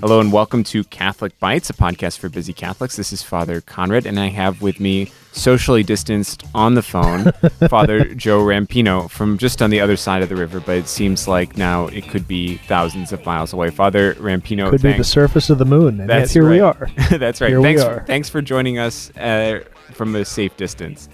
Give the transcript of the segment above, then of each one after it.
Hello and welcome to Catholic Bytes, a podcast for busy Catholics. This is Father Conrad, and I have with me, socially distanced on the phone, Father Joe Rampino from just on the other side of the river, but it seems like now it could be thousands of miles away. Father Rampino, Could be the surface of the moon, and That's yet here we are. That's right. Here we thanks, are. thanks for joining us uh, from a safe distance.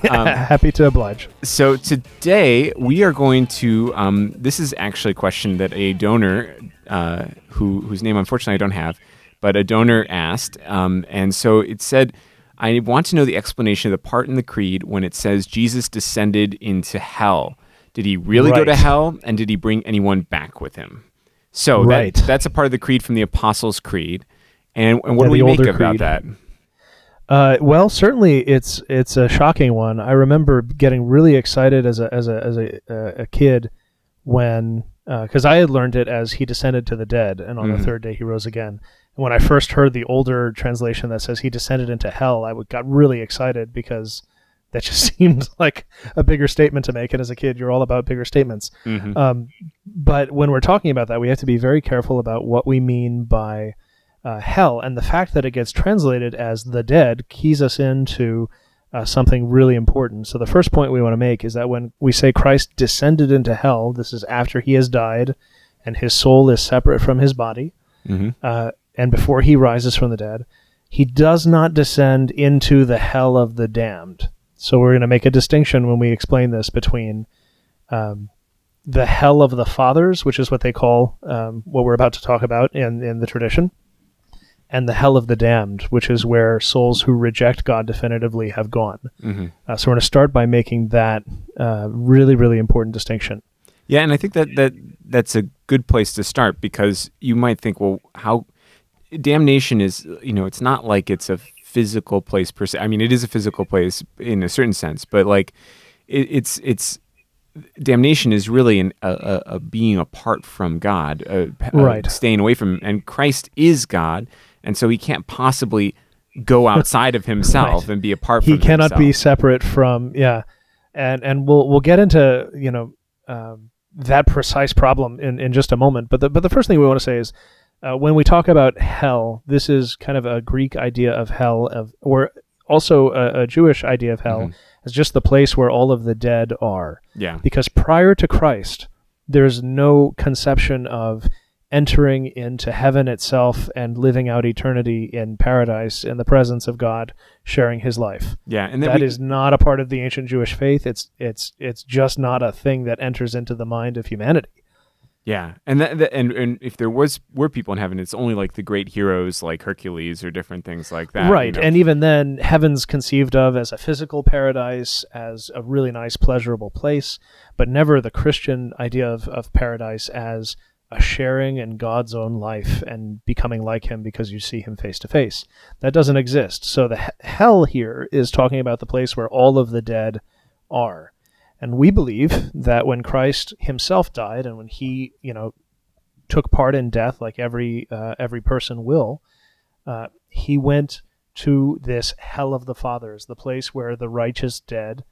Um, Happy to oblige. So today we are going to. Um, this is actually a question that a donor, uh, who whose name unfortunately I don't have, but a donor asked, um, and so it said, "I want to know the explanation of the part in the creed when it says Jesus descended into hell. Did he really go to hell, and did he bring anyone back with him?" So Right. that, that's a part of the creed from the Apostles' Creed, and, and what Yeah, do we make about creed. that? Uh, well, certainly it's it's a shocking one. I remember getting really excited as a as a as a uh, a kid when because I had learned it as he descended to the dead, and on Mhm. the third day he rose again. And when I first heard the older translation that says he descended into hell, I w- got really excited because that just seemed like a bigger statement to make. And as a kid, you're all about bigger statements. Mhm. Um, but when we're talking about that, we have to be very careful about what we mean by uh, hell. And the fact that it gets translated as the dead keys us into uh, something really important. So the first point we want to make is that when we say Christ descended into hell, this is after he has died and his soul is separate from his body, Mhm. uh, and before he rises from the dead, he does not descend into the hell of the damned. So we're going to make a distinction when we explain this between um, the hell of the fathers, which is what they call um, what we're about to talk about in, in the tradition, and the hell of the damned, which is where souls who reject God definitively have gone. Mhm. Uh, so we're going to start by making that uh, really, really important distinction. Yeah, and I think that, that that's a good place to start because you might think, well, how damnation is, you know, it's not like it's a physical place per se. I mean, it is a physical place in a certain sense, but like it, it's it's damnation is really an, a, a, a being apart from God, p- uh, Right. staying away from, and Christ is God, and so he can't possibly go outside of himself Right. and be apart he cannot be separate from yeah and and we'll we'll get into you know um, that precise problem in in just a moment but the but the first thing we want to say is uh, when we talk about hell this is kind of a greek idea of hell of or also a, a jewish idea of hell Mhm. as just the place where all of the dead are Yeah. because prior to Christ, there's no conception of entering into heaven itself and living out eternity in paradise in the presence of God, sharing His life. Yeah. And That we- is not a part of the ancient Jewish faith. It's it's it's just not a thing that enters into the mind of humanity. Yeah, and that, that and and if there was were people in heaven, it's only like the great heroes like Hercules or different things like that. you right. know? And even then, heaven's conceived of as a physical paradise, as a really nice, pleasurable place, but never the Christian idea of, of paradise as a sharing in God's own life and becoming like Him because you see Him face to face. That doesn't exist. So the he- hell here is talking about the place where all of the dead are. And we believe that when Christ himself died and when he, you know, took part in death like every uh, every person will, uh, he went to this hell of the fathers, the place where the righteous dead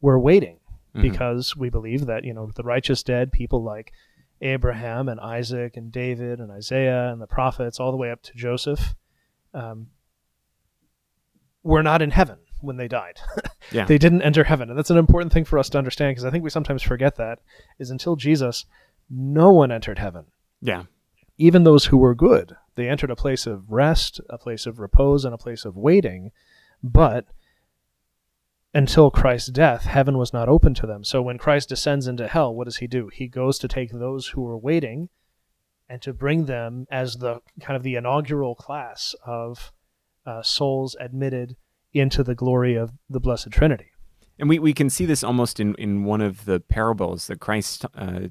were waiting, Mhm. because we believe that you know the righteous dead, people like Abraham and Isaac and David and Isaiah and the prophets, all the way up to Joseph, um, were not in heaven when they died. Yeah. they didn't enter heaven, and that's an important thing for us to understand because I think we sometimes forget that is until Jesus, no one entered heaven yeah, even those who were good. They entered a place of rest, a place of repose, and a place of waiting. But until Christ's death, heaven was not open to them. So when Christ descends into hell, what does he do? He goes to take those who were waiting and to bring them as the kind of the inaugural class of uh, souls admitted into the glory of the Blessed Trinity. and we, we can see this almost in, in one of the parables that Christ uh,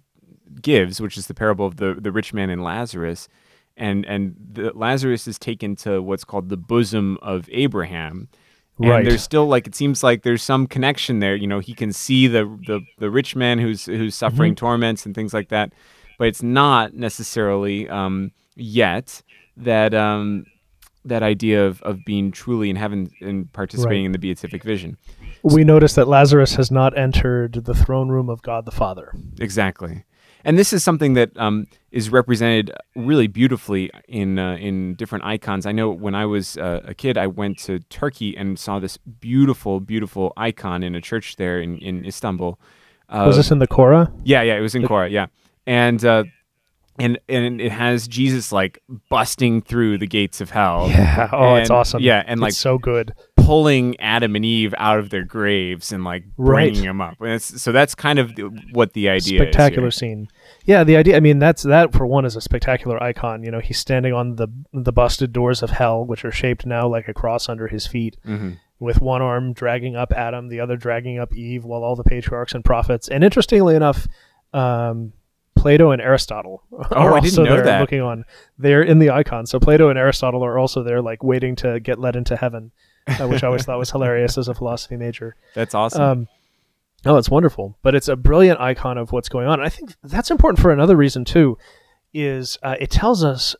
gives, which is the parable of the, the rich man and Lazarus, and and the, Lazarus is taken to what's called the bosom of Abraham. And Right. there's still like it seems like there's some connection there. You know, he can see the the, the rich man who's who's suffering torments and things like that, but it's not necessarily um, yet that um, that idea of, of being truly in heaven and participating Right. in the beatific vision. We notice that Lazarus has not entered the throne room of God the Father. Exactly. And this is something that um, is represented really beautifully in uh, in different icons. I know when I was uh, a kid, I went to Turkey and saw this beautiful, beautiful icon in a church there in in Istanbul. Uh, Was this in the Chora? yeah, yeah, it was in Chora. Yeah, and uh, and and it has Jesus like busting through the gates of hell. Yeah. Oh, it's awesome. Yeah, and It's like so good. pulling Adam and Eve out of their graves and like Right. bringing them up. And it's, so that's kind of what the idea spectacular scene. Yeah, the idea. I mean, that's that for one is a spectacular icon. You know, he's standing on the the busted doors of hell, which are shaped now like a cross under his feet, hmm with one arm dragging up Adam, the other dragging up Eve, while all the patriarchs and prophets. And interestingly enough, um, Plato and Aristotle are I didn't also know that. looking on. They're in the icon. So Plato and Aristotle are also there, like waiting to get led into heaven, uh, which I always thought was hilarious as a philosophy major. That's awesome. Um, oh, it's wonderful, but it's a brilliant icon of what's going on. And I think that's important for another reason too, is uh, it tells us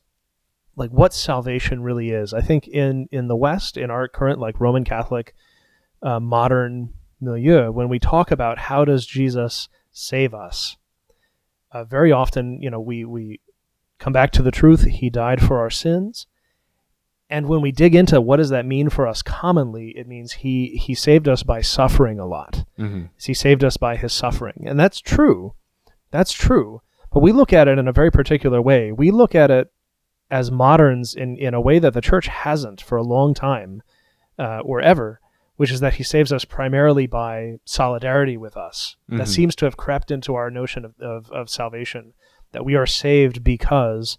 like what salvation really is. I think in in the West, in our current like Roman Catholic uh, modern milieu, when we talk about how does Jesus save us, uh, very often you know we we come back to the truth. He died for our sins. And when we dig into what does that mean for us commonly, it means he he saved us by suffering a lot. hmm He saved us by his suffering. And that's true. That's true. But we look at it in a very particular way. We look at it as moderns in, in a way that the church hasn't for a long time uh, or ever, which is that he saves us primarily by solidarity with us. That Mhm. seems to have crept into our notion of, of, of salvation, that we are saved because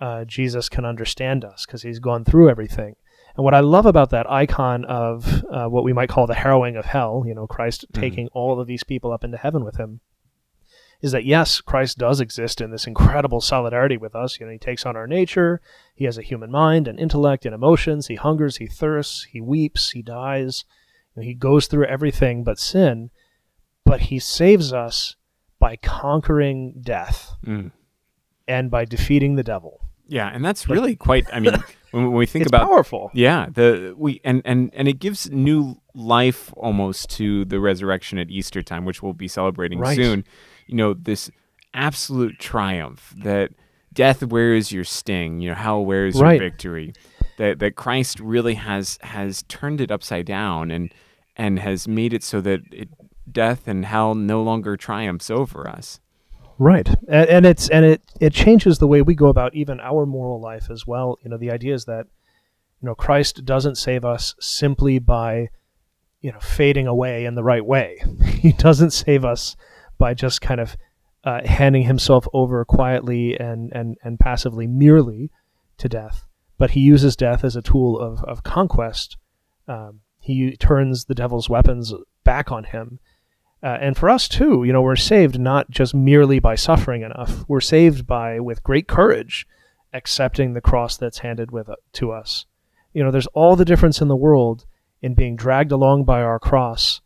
uh, Jesus can understand us, because he's gone through everything. And what I love about that icon of uh, what we might call the harrowing of hell, you know, Christ Mhm. taking all of these people up into heaven with him, is that yes, Christ does exist in this incredible solidarity with us. You know, he takes on our nature. He has a human mind and intellect and emotions. He hungers, he thirsts, he weeps, he dies. You know, he goes through everything but sin, but he saves us by conquering death Mm. and by defeating the devil. Yeah, and that's really quite. I mean, when, we think it's about powerful. Yeah, the we and and and it gives new life almost to the resurrection at Easter time, which we'll be celebrating Right. soon. You know, this absolute triumph that death wears your sting, you know, hell wears Right. your victory. That that Christ really has has turned it upside down and and has made it so that it, death and hell no longer triumphs over us. Right, and, and it's and it it changes the way we go about even our moral life as well. You know, the idea is that you know Christ doesn't save us simply by you know fading away in the right way. he doesn't save us by just kind of uh, handing himself over quietly and and and passively merely to death, but he uses death as a tool of of conquest. Um, he turns the devil's weapons back on him uh, and for us too, you know, we're saved not just merely by suffering enough. We're saved by, with great courage, accepting the cross that's handed with uh, to us. You know, there's all the difference in the world in being dragged along by our cross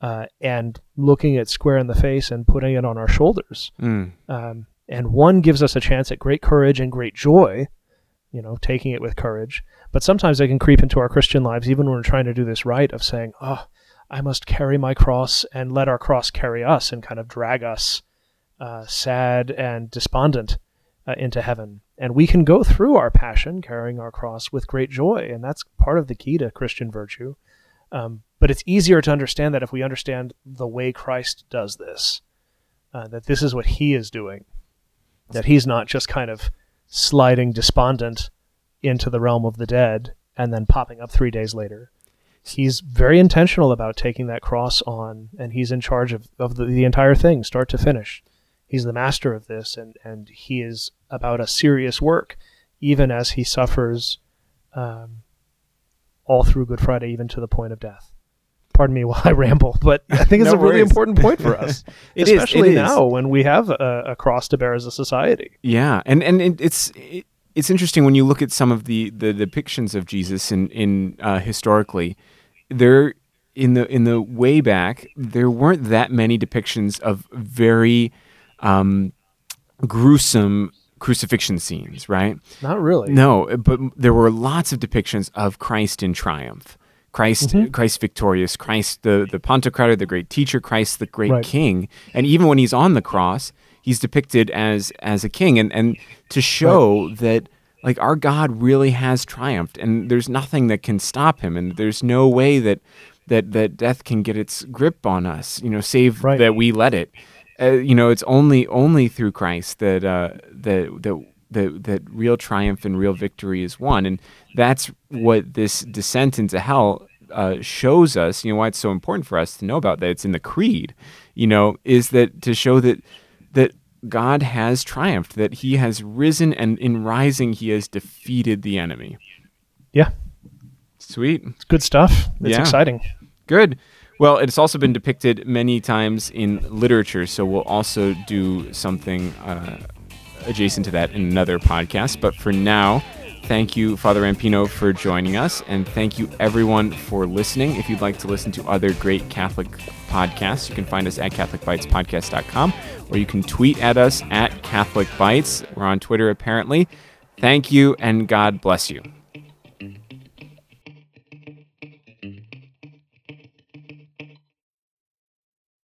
uh, and looking it square in the face and putting it on our shoulders. Mm. Um, and one gives us a chance at great courage and great joy, you know, taking it with courage. But sometimes they can creep into our Christian lives, even when we're trying to do this right, of saying, oh, I must carry my cross and let our cross carry us and kind of drag us uh, sad and despondent uh, into heaven. And we can go through our passion carrying our cross with great joy. And that's part of the key to Christian virtue. Um, but it's easier to understand that if we understand the way Christ does this, uh, that this is what he is doing, that he's not just kind of sliding despondent into the realm of the dead and then popping up three days later. He's very intentional about taking that cross on and he's in charge of, of the, the entire thing start to finish. He's the master of this and, and he is about a serious work even as he suffers um, all through good friday even to the point of death pardon me while i ramble but i think it's No a really worries. important point for us it especially is. now when we have a, a cross to bear as a society Yeah, and and it, it's it, it's interesting when you look at some of the the depictions of Jesus in in uh, historically, there in the in the way back there weren't that many depictions of very um, gruesome crucifixion scenes, right? not really No, but there were lots of depictions of Christ in triumph. Christ, Mhm. Christ victorious, Christ the the Pantocrator, the great teacher, Christ the great Right. King, and even when he's on the cross, he's depicted as as a king, and and to show right. that like our God really has triumphed, and there's nothing that can stop him, and there's no way that that that death can get its grip on us, you know, save right. that we let it. Uh, you know, it's only only through Christ that uh, that that that that real triumph and real victory is won, and that's what this descent into hell uh, shows us. You know why it's so important for us to know about that. It's in the creed. You know, is that to show that that God has triumphed, that He has risen, and in rising, He has defeated the enemy. Yeah. Sweet. It's good stuff. It's yeah. exciting. Good. Well, it's also been depicted many times in literature, so we'll also do something uh, adjacent to that in another podcast. But for now, thank you, Father Rampino, for joining us, and thank you everyone for listening. If you'd like to listen to other great Catholic podcasts, you can find us at CatholicBytesPodcast.com, or you can tweet at us at Catholic Bytes. We're on Twitter apparently. Thank you, and God bless you.